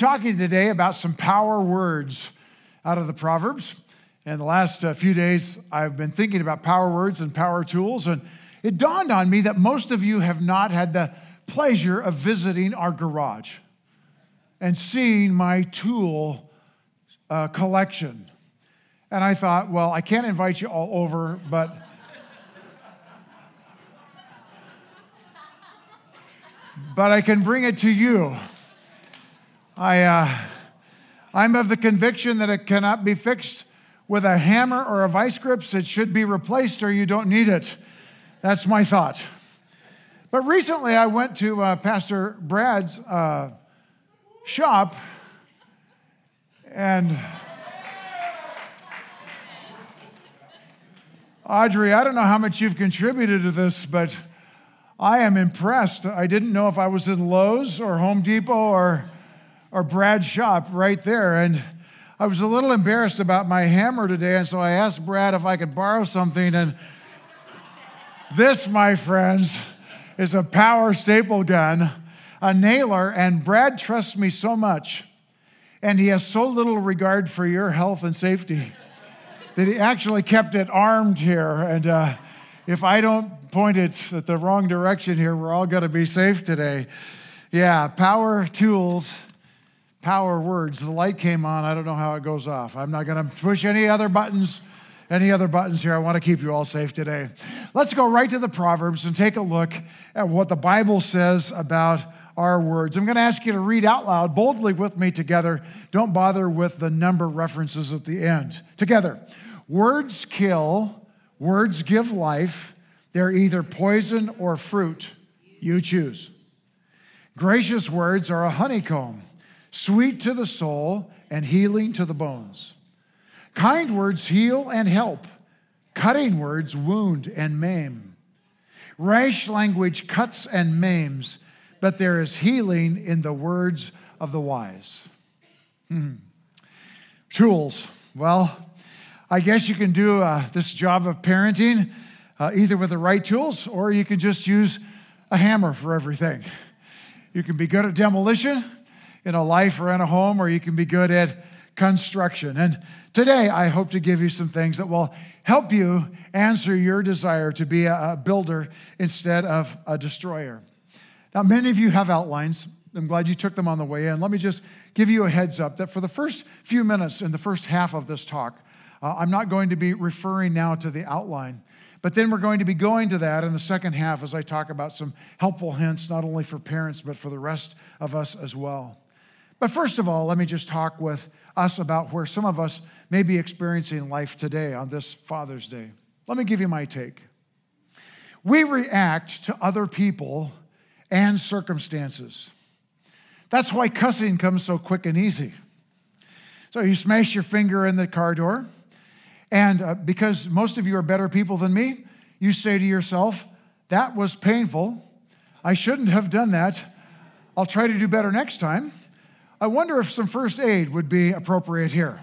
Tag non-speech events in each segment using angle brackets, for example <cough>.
talking today about some power words out of the Proverbs. And the last uh, few days, I've been thinking about power words and power tools. And it dawned on me that most of you have not had the pleasure of visiting our garage and seeing my tool uh, collection. And I thought, well, I can't invite you all over, but. <laughs> but I can bring it to you. I, uh, I'm of the conviction that it cannot be fixed with a hammer or a vice grips. It should be replaced or you don't need it. That's my thought. But recently I went to uh, Pastor Brad's uh, shop and Audrey, I don't know how much you've contributed to this, but I am impressed. I didn't know if I was in Lowe's or Home Depot or, or Brad's shop right there. And I was a little embarrassed about my hammer today, and so I asked Brad if I could borrow something. And this, my friends, is a power staple gun, a nailer, and Brad trusts me so much, and he has so little regard for your health and safety that he actually kept it armed here. And uh, if I don't point it at the wrong direction here, we're all going to be safe today. Yeah, power tools, power words. The light came on. I don't know how it goes off. I'm not going to push any other buttons. Any other buttons here? I want to keep you all safe today. Let's go right to the Proverbs and take a look at what the Bible says about our words. I'm going to ask you to read out loud boldly with me together. Don't bother with the number references at the end. Together. Words kill, Words give life. They're either poison or fruit. You choose. Gracious words are a honeycomb, sweet to the soul and healing to the bones. Kind words heal and help. Cutting words wound and maim. Rash language cuts and maims, but there is healing in the words of the wise. Hmm. Tools. Well, I guess you can do uh, this job of parenting uh, either with the right tools or you can just use a hammer for everything. You can be good at demolition in a life or in a home, or you can be good at construction. And today, I hope to give you some things that will help you answer your desire to be a builder instead of a destroyer. Now, many of you have outlines. I'm glad you took them on the way in. Let me just give you a heads up that for the first few minutes in the first half of this talk, uh, I'm not going to be referring now to the outline, but then we're going to be going to that in the second half as I talk about some helpful hints, not only for parents, but for the rest of us as well. But first of all, let me just talk with us about where some of us may be experiencing life today on this Father's Day. Let me give you my take. We react to other people and circumstances. That's why cussing comes so quick and easy. So you smash your finger in the car door, and uh, because most of you are better people than me, you say to yourself, That was painful. I shouldn't have done that. I'll try to do better next time. I wonder if some first aid would be appropriate here.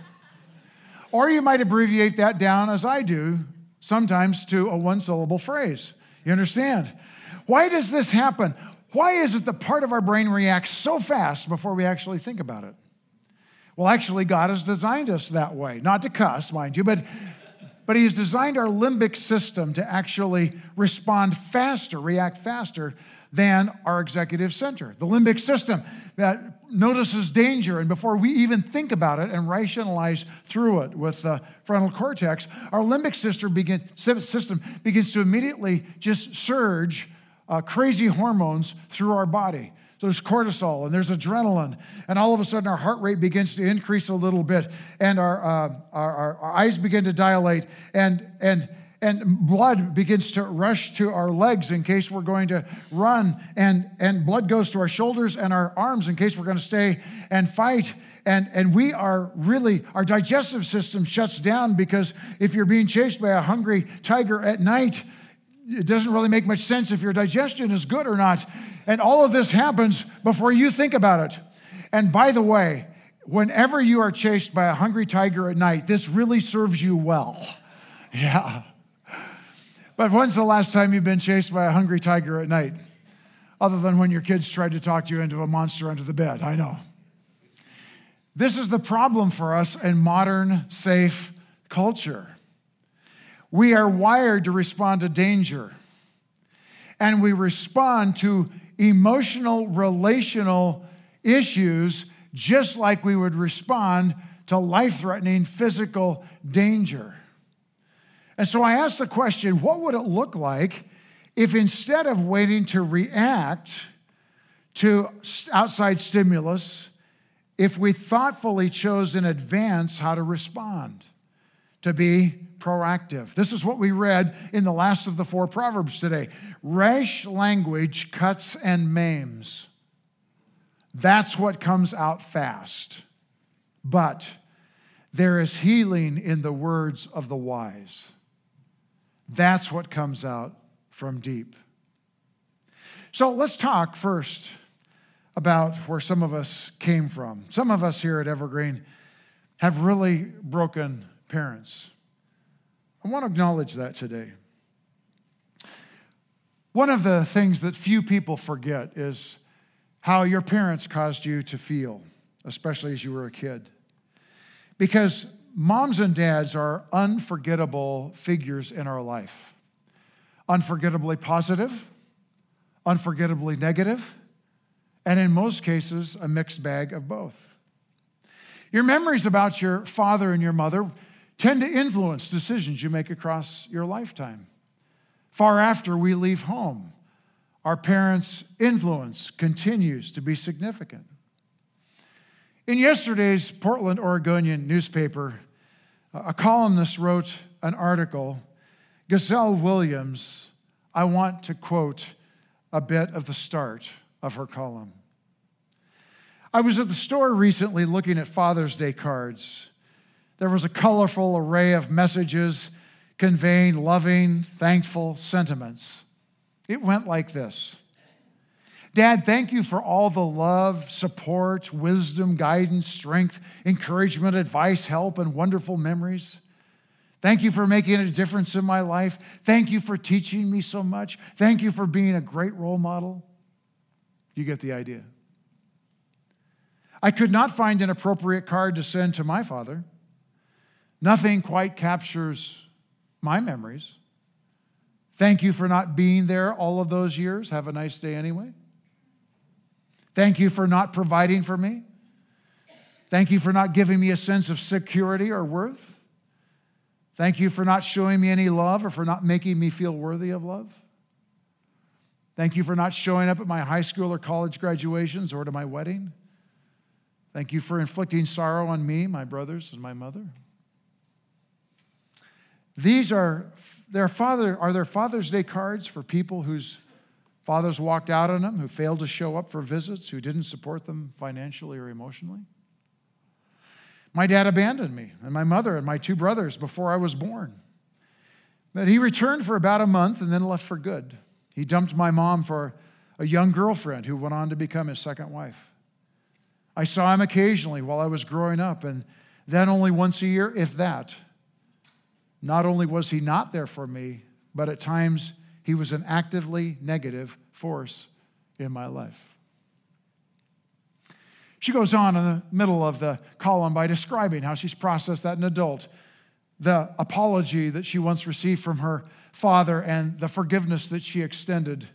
Or you might abbreviate that down as I do, sometimes to a one syllable phrase. You understand? Why does this happen? Why is it that part of our brain reacts so fast before we actually think about it? Well, actually, God has designed us that way. Not to cuss, mind you, but, but He has designed our limbic system to actually respond faster, react faster than our executive center. The limbic system that notices danger, and before we even think about it and rationalize through it with the frontal cortex, our limbic system, begin, system begins to immediately just surge uh, crazy hormones through our body So there's cortisol and there's adrenaline, and all of a sudden our heart rate begins to increase a little bit, and our, uh, our, our, our, eyes begin to dilate, and, and, and blood begins to rush to our legs in case we're going to run, and, and blood goes to our shoulders and our arms in case we're going to stay and fight. And, and we are really, our digestive system shuts down because if you're being chased by a hungry tiger at night, it doesn't really make much sense if your digestion is good or not. And all of this happens before you think about it. And by the way, whenever you are chased by a hungry tiger at night, this really serves you well. <laughs> Yeah. But when's the last time you've been chased by a hungry tiger at night? Other than when your kids tried to talk you into a monster under the bed, I know. This is the problem for us in modern, safe culture. We are wired to respond to danger, and we respond to emotional, relational issues just like we would respond to life threatening physical danger. And so I asked the question what would it look like if instead of waiting to react to outside stimulus, if we thoughtfully chose in advance how to respond, to be proactive? This is what we read in the last of the four Proverbs today. Rash language cuts and maims. That's what comes out fast. But there is healing in the words of the wise. That's what comes out from deep. So let's talk first about where some of us came from. Some of us here at Evergreen have really broken parents. I want to acknowledge that today. One of the things that few people forget is how your parents caused you to feel, especially as you were a kid. Because moms and dads are unforgettable figures in our life unforgettably positive, unforgettably negative, and in most cases, a mixed bag of both. Your memories about your father and your mother tend to influence decisions you make across your lifetime. Far after we leave home, our parents' influence continues to be significant. In yesterday's Portland Oregonian newspaper, a columnist wrote an article. Gazelle Williams, I want to quote a bit of the start of her column. I was at the store recently looking at Father's Day cards. There was a colorful array of messages conveying loving, thankful sentiments. It went like this Dad, thank you for all the love, support, wisdom, guidance, strength, encouragement, advice, help, and wonderful memories. Thank you for making a difference in my life. Thank you for teaching me so much. Thank you for being a great role model. You get the idea. I could not find an appropriate card to send to my father. Nothing quite captures my memories. Thank you for not being there all of those years. Have a nice day anyway. Thank you for not providing for me. Thank you for not giving me a sense of security or worth. Thank you for not showing me any love or for not making me feel worthy of love. Thank you for not showing up at my high school or college graduations or to my wedding. Thank you for inflicting sorrow on me, my brothers, and my mother. These are their father are their Father's Day cards for people whose fathers walked out on them, who failed to show up for visits, who didn't support them financially or emotionally. My dad abandoned me and my mother and my two brothers before I was born. But he returned for about a month and then left for good. He dumped my mom for a young girlfriend who went on to become his second wife. I saw him occasionally while I was growing up, and then only once a year, if that. Not only was he not there for me, but at times he was an actively negative force in my life. She goes on in the middle of the column by describing how she's processed that an adult, the apology that she once received from her father, and the forgiveness that she extended,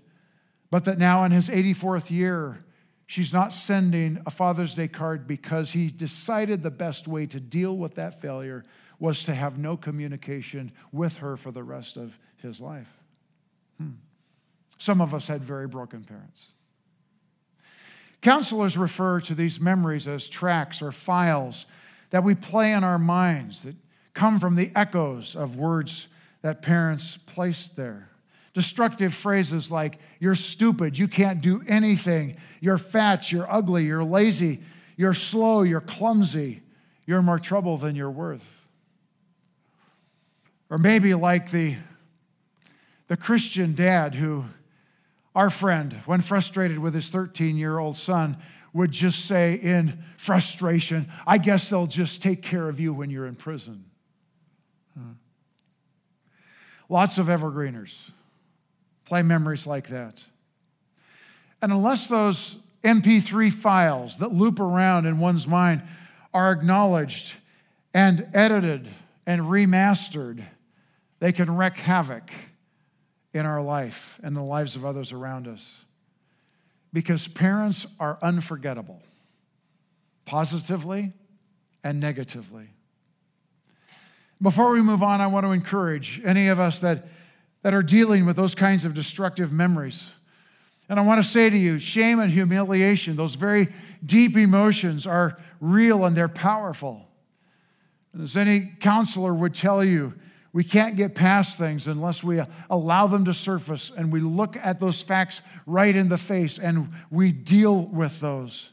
but that now in his 84th year, she's not sending a Father's Day card because he decided the best way to deal with that failure was to have no communication with her for the rest of his life. Hmm. Some of us had very broken parents. Counselors refer to these memories as tracks or files that we play in our minds that come from the echoes of words that parents placed there. Destructive phrases like, you're stupid, you can't do anything, you're fat, you're ugly, you're lazy, you're slow, you're clumsy, you're more trouble than you're worth. Or maybe like the, the Christian dad who, our friend, when frustrated with his 13 year old son, would just say in frustration, I guess they'll just take care of you when you're in prison. Huh. Lots of evergreeners play memories like that. And unless those MP3 files that loop around in one's mind are acknowledged and edited and remastered, they can wreak havoc in our life and the lives of others around us. Because parents are unforgettable, positively and negatively. Before we move on, I want to encourage any of us that, that are dealing with those kinds of destructive memories. And I want to say to you shame and humiliation, those very deep emotions, are real and they're powerful. And as any counselor would tell you, we can't get past things unless we allow them to surface and we look at those facts right in the face and we deal with those.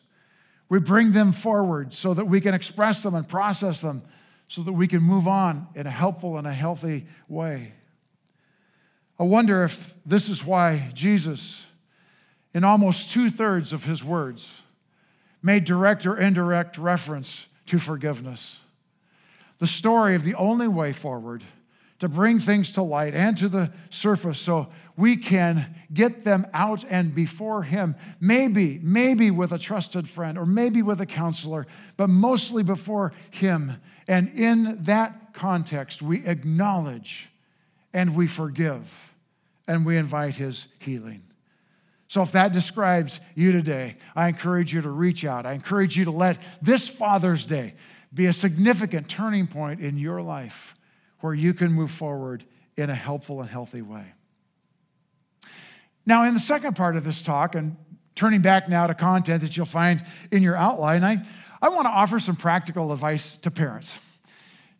We bring them forward so that we can express them and process them so that we can move on in a helpful and a healthy way. I wonder if this is why Jesus, in almost two thirds of his words, made direct or indirect reference to forgiveness. The story of the only way forward to bring things to light and to the surface so we can get them out and before Him. Maybe, maybe with a trusted friend or maybe with a counselor, but mostly before Him. And in that context, we acknowledge and we forgive and we invite His healing. So, if that describes you today, I encourage you to reach out. I encourage you to let this Father's Day be a significant turning point in your life where you can move forward in a helpful and healthy way. Now, in the second part of this talk, and turning back now to content that you'll find in your outline, I, I want to offer some practical advice to parents.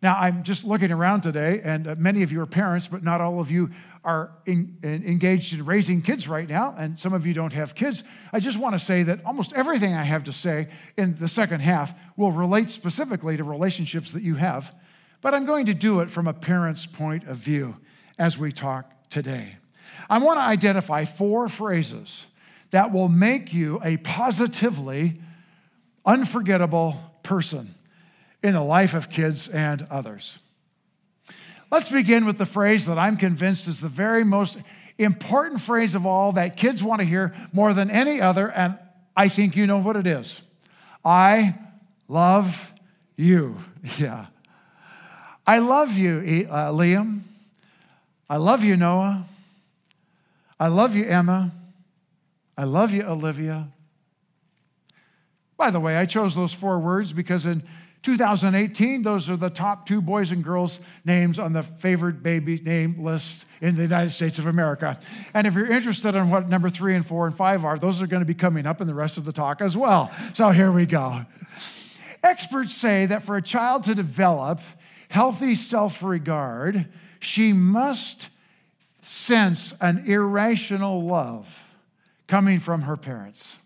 Now, I'm just looking around today, and uh, many of you are parents, but not all of you are in, in, engaged in raising kids right now, and some of you don't have kids. I just want to say that almost everything I have to say in the second half will relate specifically to relationships that you have but I'm going to do it from a parent's point of view as we talk today. I want to identify four phrases that will make you a positively unforgettable person in the life of kids and others. Let's begin with the phrase that I'm convinced is the very most important phrase of all that kids want to hear more than any other, and I think you know what it is I love you. <laughs> Yeah. I love you, uh, Liam. I love you, Noah. I love you, Emma. I love you, Olivia. By the way, I chose those four words because in 2018, those are the top two boys and girls names on the favorite baby name list in the United States of America. And if you're interested in what number three and four and five are, those are going to be coming up in the rest of the talk as well. So here we go. Experts say that for a child to develop healthy self regard, she must sense an irrational love coming from her parents.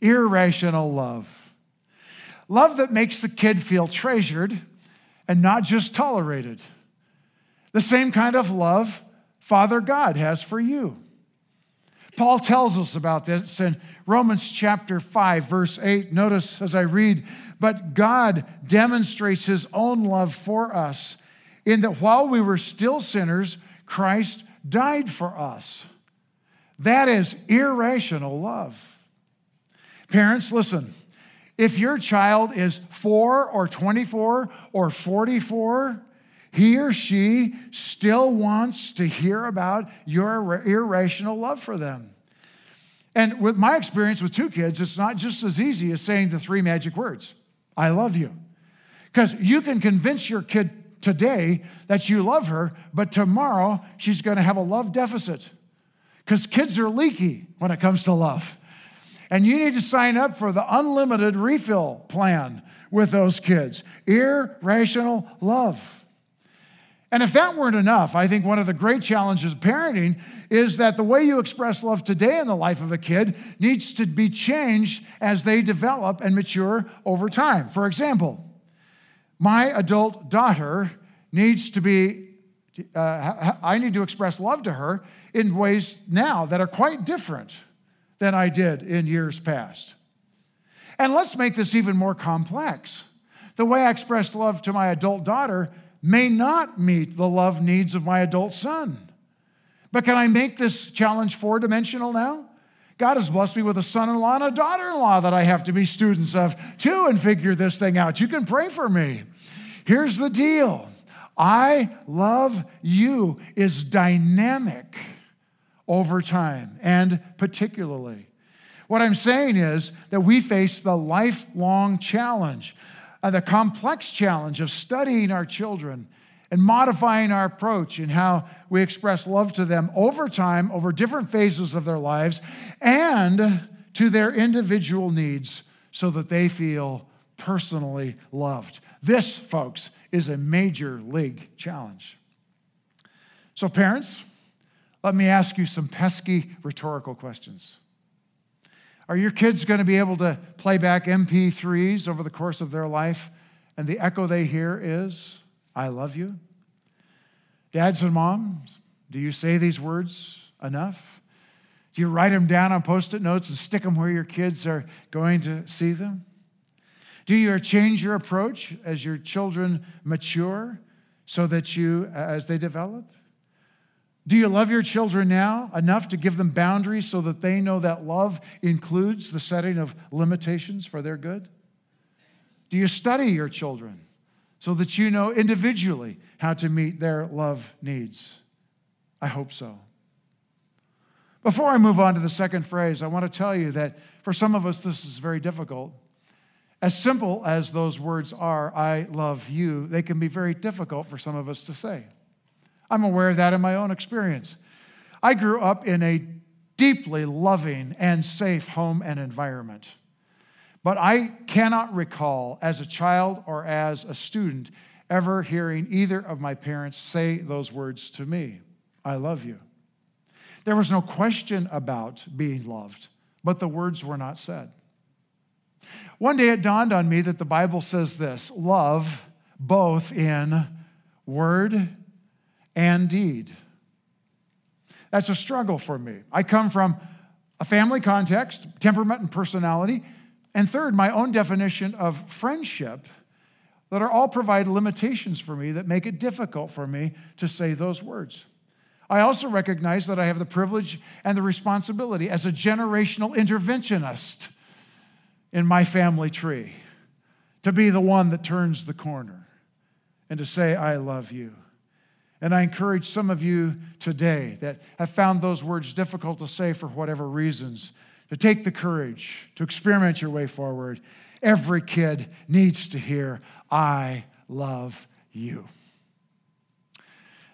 Irrational love. Love that makes the kid feel treasured and not just tolerated. The same kind of love Father God has for you. Paul tells us about this in Romans chapter 5, verse 8. Notice as I read, but God demonstrates his own love for us in that while we were still sinners, Christ died for us. That is irrational love. Parents, listen. If your child is four or 24 or 44, he or she still wants to hear about your irrational love for them. And with my experience with two kids, it's not just as easy as saying the three magic words I love you. Because you can convince your kid today that you love her, but tomorrow she's going to have a love deficit. Because kids are leaky when it comes to love. And you need to sign up for the unlimited refill plan with those kids. Irrational love. And if that weren't enough, I think one of the great challenges of parenting is that the way you express love today in the life of a kid needs to be changed as they develop and mature over time. For example, my adult daughter needs to be, uh, I need to express love to her in ways now that are quite different than I did in years past. And let's make this even more complex. The way I expressed love to my adult daughter may not meet the love needs of my adult son. But can I make this challenge four dimensional now? God has blessed me with a son in law and a daughter in law that I have to be students of too and figure this thing out. You can pray for me. Here's the deal I love you is dynamic over time and particularly. What I'm saying is that we face the lifelong challenge, uh, the complex challenge of studying our children and modifying our approach in how we express love to them over time, over different phases of their lives, and to their individual needs so that they feel personally loved. This, folks, is a major league challenge. So, parents, let me ask you some pesky rhetorical questions. Are your kids going to be able to play back MP3s over the course of their life? And the echo they hear is, I love you? Dads and moms, do you say these words enough? Do you write them down on post it notes and stick them where your kids are going to see them? Do you change your approach as your children mature so that you, as they develop? Do you love your children now enough to give them boundaries so that they know that love includes the setting of limitations for their good? Do you study your children so that you know individually how to meet their love needs? I hope so. Before I move on to the second phrase, I want to tell you that for some of us, this is very difficult. As simple as those words are, I love you, they can be very difficult for some of us to say. I'm aware of that in my own experience. I grew up in a deeply loving and safe home and environment. But I cannot recall as a child or as a student ever hearing either of my parents say those words to me I love you. There was no question about being loved, but the words were not said. One day it dawned on me that the Bible says this love both in word and deed. That's a struggle for me. I come from a family context, temperament and personality, and third, my own definition of friendship that are all provide limitations for me that make it difficult for me to say those words. I also recognize that I have the privilege and the responsibility as a generational interventionist in my family tree to be the one that turns the corner and to say, I love you. And I encourage some of you today that have found those words difficult to say for whatever reasons to take the courage to experiment your way forward. Every kid needs to hear, I love you.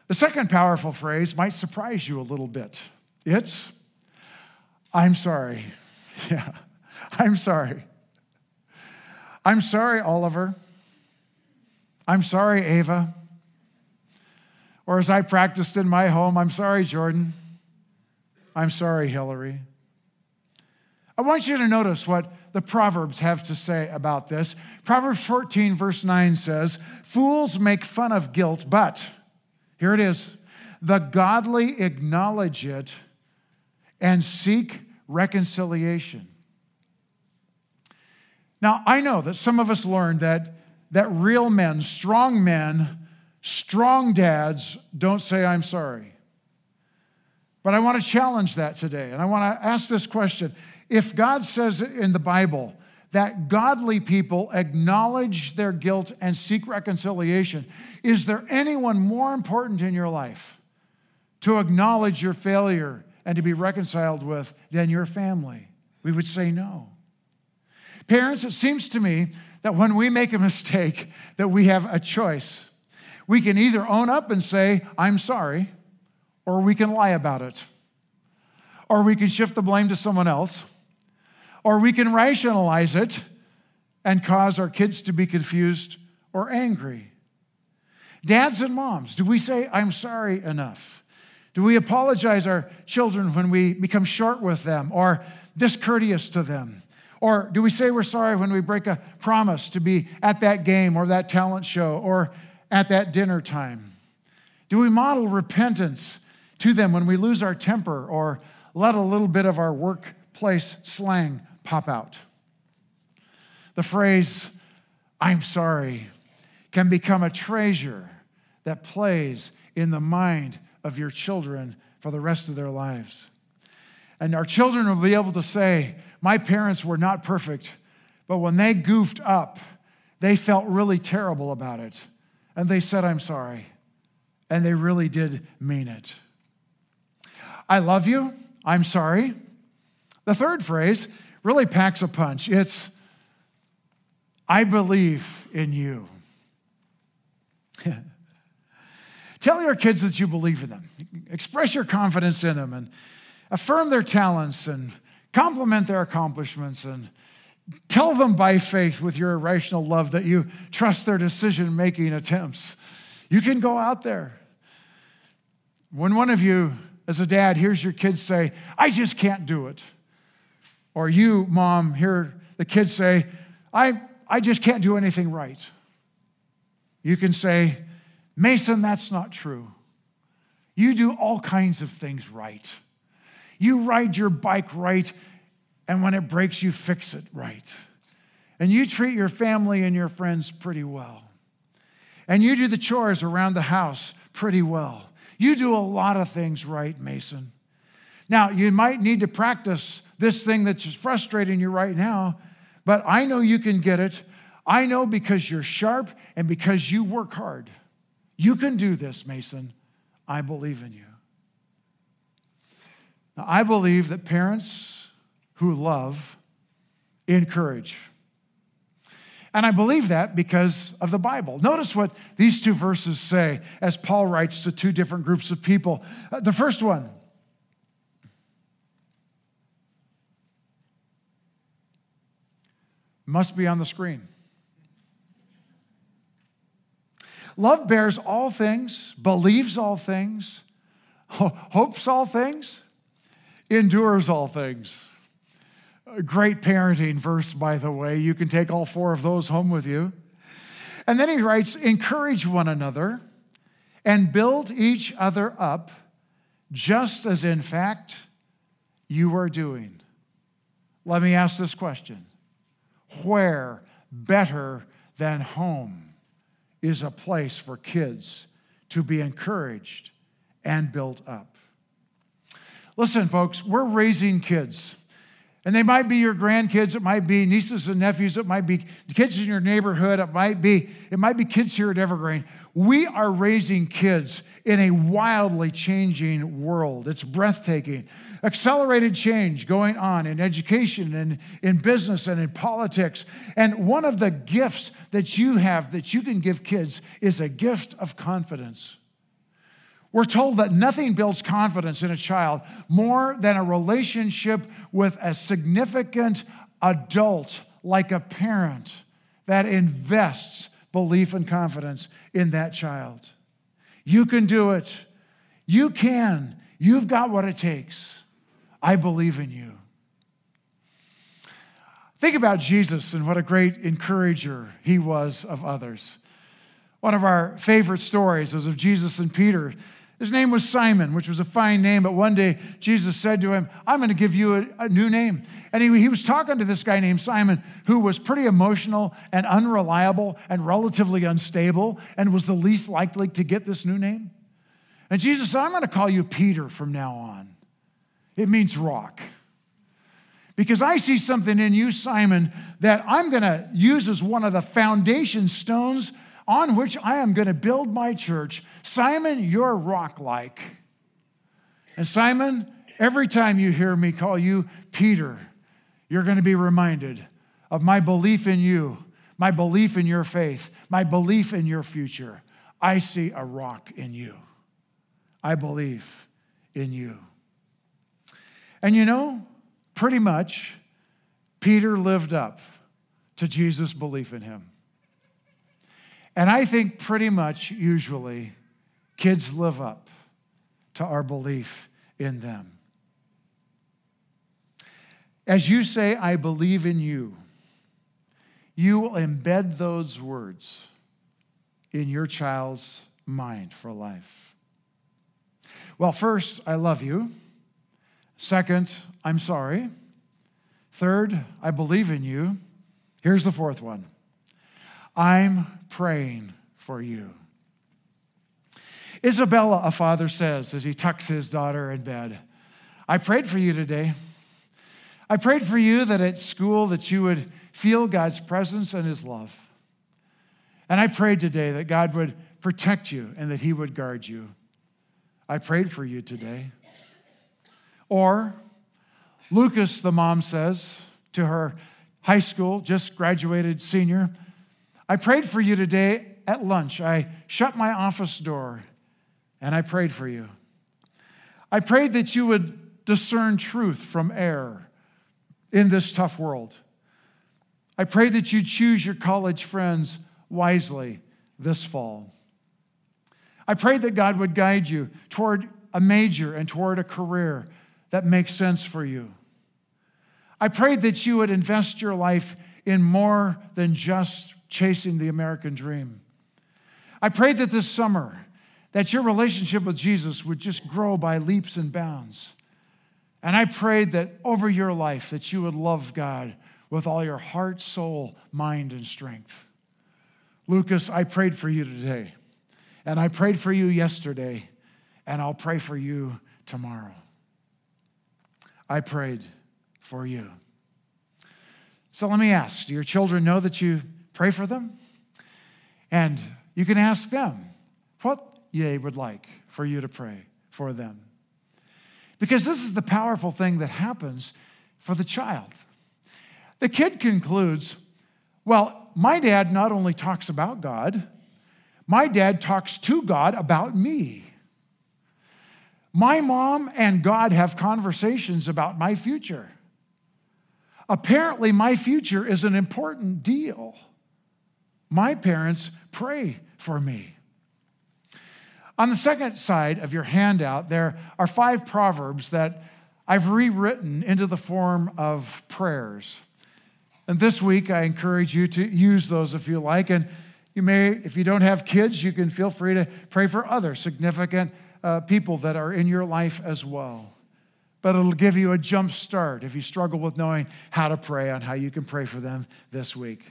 The second powerful phrase might surprise you a little bit. It's, I'm sorry. <laughs> Yeah, I'm sorry. I'm sorry, Oliver. I'm sorry, Ava. Or as I practiced in my home, I'm sorry, Jordan. I'm sorry, Hillary. I want you to notice what the Proverbs have to say about this. Proverbs 14, verse 9 says, Fools make fun of guilt, but, here it is, the godly acknowledge it and seek reconciliation. Now, I know that some of us learned that, that real men, strong men, Strong dads don't say, I'm sorry. But I want to challenge that today. And I want to ask this question If God says in the Bible that godly people acknowledge their guilt and seek reconciliation, is there anyone more important in your life to acknowledge your failure and to be reconciled with than your family? We would say no. Parents, it seems to me that when we make a mistake, that we have a choice. We can either own up and say, I'm sorry, or we can lie about it. Or we can shift the blame to someone else. Or we can rationalize it and cause our kids to be confused or angry. Dads and moms, do we say, I'm sorry enough? Do we apologize our children when we become short with them or discourteous to them? Or do we say we're sorry when we break a promise to be at that game or that talent show or at that dinner time? Do we model repentance to them when we lose our temper or let a little bit of our workplace slang pop out? The phrase, I'm sorry, can become a treasure that plays in the mind of your children for the rest of their lives. And our children will be able to say, My parents were not perfect, but when they goofed up, they felt really terrible about it. And they said, I'm sorry. And they really did mean it. I love you. I'm sorry. The third phrase really packs a punch. It's, I believe in you. <laughs> Tell your kids that you believe in them. Express your confidence in them and affirm their talents and compliment their accomplishments and tell them by faith with your irrational love that you trust their decision making attempts. You can go out there. When one of you, as a dad, hears your kids say, I just can't do it, or you, mom, hear the kids say, I, I just can't do anything right, you can say, Mason, that's not true. You do all kinds of things right. You ride your bike right, and when it breaks, you fix it right. And you treat your family and your friends pretty well. And you do the chores around the house pretty well. You do a lot of things right, Mason. Now, you might need to practice this thing that's frustrating you right now, but I know you can get it. I know because you're sharp and because you work hard. You can do this, Mason. I believe in you. Now, I believe that parents who love encourage. And I believe that because of the Bible. Notice what these two verses say as Paul writes to two different groups of people. Uh, the first one must be on the screen. Love bears all things, believes all things, hopes all things, endures all things. Great parenting verse, by the way. You can take all four of those home with you. And then he writes, encourage one another and build each other up, just as in fact you are doing. Let me ask this question Where better than home? is a place for kids to be encouraged and built up. Listen, folks, we're raising kids. And they might be your grandkids, it might be nieces and nephews, it might be kids in your neighborhood, it might be, it might be kids here at Evergreen. We are raising kids in a wildly changing world. It's breathtaking. Accelerated change going on in education and in business and in politics. And one of the gifts that you have that you can give kids is a gift of confidence. We're told that nothing builds confidence in a child more than a relationship with a significant adult like a parent that invests belief and confidence in that child. You can do it. You can. You've got what it takes. I believe in you. Think about Jesus and what a great encourager he was of others. One of our favorite stories is of Jesus and Peter. His name was Simon, which was a fine name, but one day Jesus said to him, I'm going to give you a, a, new name. And he, he was talking to this guy named Simon, who was pretty emotional and unreliable and relatively unstable and was the least likely to get this new name. And Jesus said, I'm going to call you Peter from now on. It means rock. Because I see something in you, Simon, that I'm going to use as one of the foundation stones on which I am going to build my church. Simon, you're rock like. And Simon, every time you hear me call you Peter, you're going to be reminded of my belief in you, my belief in your faith, my belief in your future. I see a rock in you. I believe in you. And you know, pretty much, Peter lived up to Jesus' belief in him. And I think pretty much, usually, kids live up to our belief in them. As you say, I believe in you, you will embed those words in your child's mind for life. Well, first, I love you. Second, I'm sorry. Third, I believe in you. Here's the fourth one I'm praying for you. Isabella, a father says as he tucks his daughter in bed, I prayed for you today. I prayed for you that at school that you would feel God's presence and his love. And I prayed today that God would protect you and that he would guard you. I prayed for you today. Or Lucas, the mom says to her high school, just graduated senior, I prayed for you today at lunch. I shut my office door and I prayed for you. I prayed that you would discern truth from error in this tough world. I pray that you choose your college friends wisely this fall. I pray that God would guide you toward a major and toward a career that makes sense for you. I prayed that you would invest your life in more than just chasing the American dream. I prayed that this summer that your relationship with Jesus would just grow by leaps and bounds. And I prayed that over your life that you would love God with all your heart, soul, mind, and strength. Lucas, I prayed for you today. And I prayed for you yesterday, and I'll pray for you tomorrow. I prayed for you. So let me ask do your children know that you pray for them? And you can ask them what they would like for you to pray for them. Because this is the powerful thing that happens for the child. The kid concludes, Well, my dad not only talks about God, my dad talks to God about me. My mom and God have conversations about my future. Apparently, my future is an important deal. My parents pray for me. On the second side of your handout, there are five proverbs that I've rewritten into the form of prayers. And this week, I encourage you to use those if you like. And you may, if you don't have kids, you can feel free to pray for other significant uh, people that are in your life as well. But it'll give you a jump start if you struggle with knowing how to pray on how you can pray for them this week.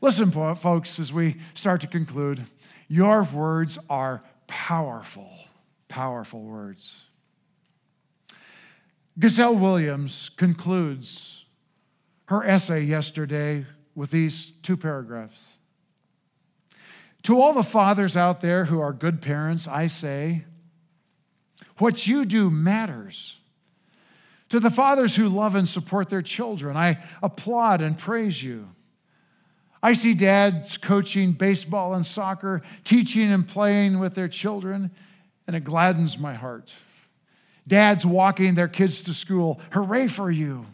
Listen, folks, as we start to conclude, your words are powerful, powerful words. Gazelle Williams concludes her essay yesterday with these two paragraphs. To all the fathers out there who are good parents, I say, what you do matters. To the fathers who love and support their children, I applaud and praise you. I see dads coaching baseball and soccer, teaching and playing with their children, and it gladdens my heart. Dads walking their kids to school, hooray for you.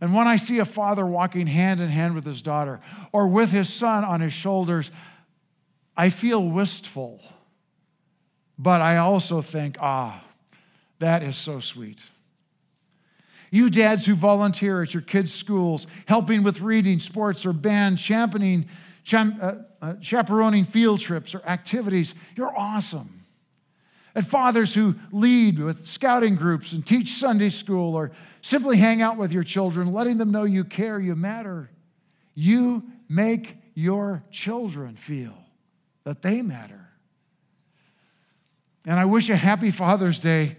And when I see a father walking hand in hand with his daughter or with his son on his shoulders, I feel wistful. But I also think, ah, that is so sweet. You dads who volunteer at your kids' schools, helping with reading, sports, or band, championing, cham, uh, uh, chaperoning field trips or activities, you're awesome. And fathers who lead with scouting groups and teach Sunday school or simply hang out with your children, letting them know you care, you matter. You make your children feel that they matter. And I wish a happy Father's Day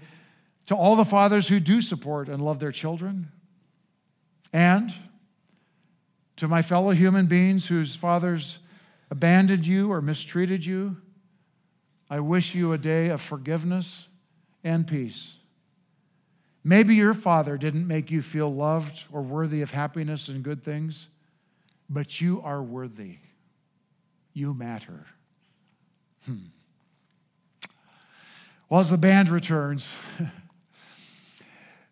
to all the fathers who do support and love their children, and to my fellow human beings whose fathers abandoned you or mistreated you, I wish you a day of forgiveness and peace. Maybe your father didn't make you feel loved or worthy of happiness and good things, but you are worthy. You matter. Hmm. Well, as the band returns, <laughs>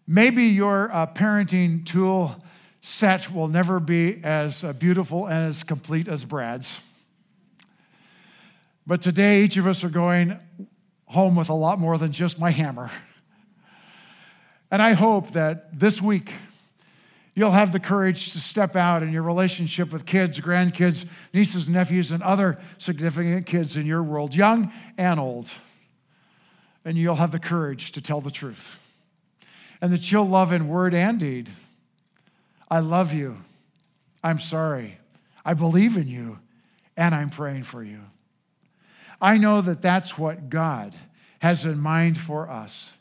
Maybe your uh, parenting tool set will never be as uh, beautiful and as complete as Brad's. But today, each of us are going home with a lot more than just my hammer. And I hope that this week, you'll have the courage to step out in your relationship with kids, grandkids, nieces, nephews, and other significant kids in your world, young and old. And you'll have the courage to tell the truth and that you'll love in word and deed. I love you. I'm sorry. I believe in you, and I'm praying for you. I know that that's what God has in mind for us.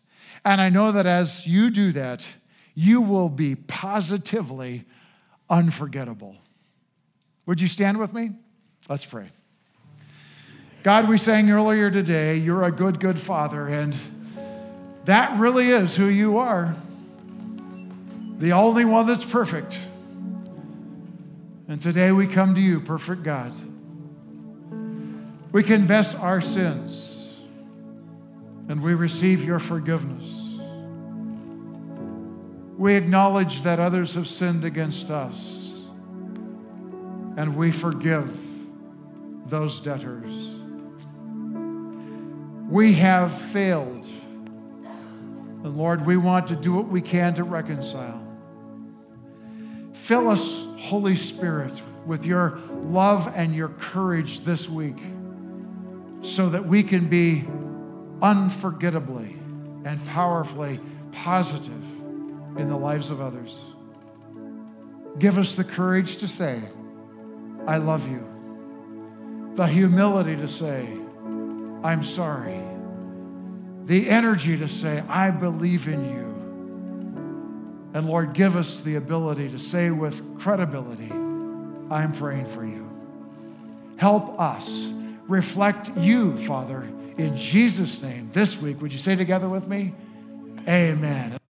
And I know that as you do that, you will be positively unforgettable. Would you stand with me? Let's pray. God, we sang earlier today, you're a good, good father, and that really is who you are. The only one that's perfect. And today we come to you, perfect God. We confess our sins and we receive your forgiveness. We acknowledge that others have sinned against us and we forgive those debtors. We have failed. And Lord, we want to do what we can to reconcile. Fill us, Holy Spirit, with your love and your courage this week so that we can be unforgettably and powerfully positive in the lives of others. Give us the courage to say, I love you, the humility to say, I'm sorry, the energy to say, I believe in you. And Lord, give us the ability to say with credibility, I'm praying for you. Help us reflect you, Father, in Jesus' name this week. Would you say together with me? Amen.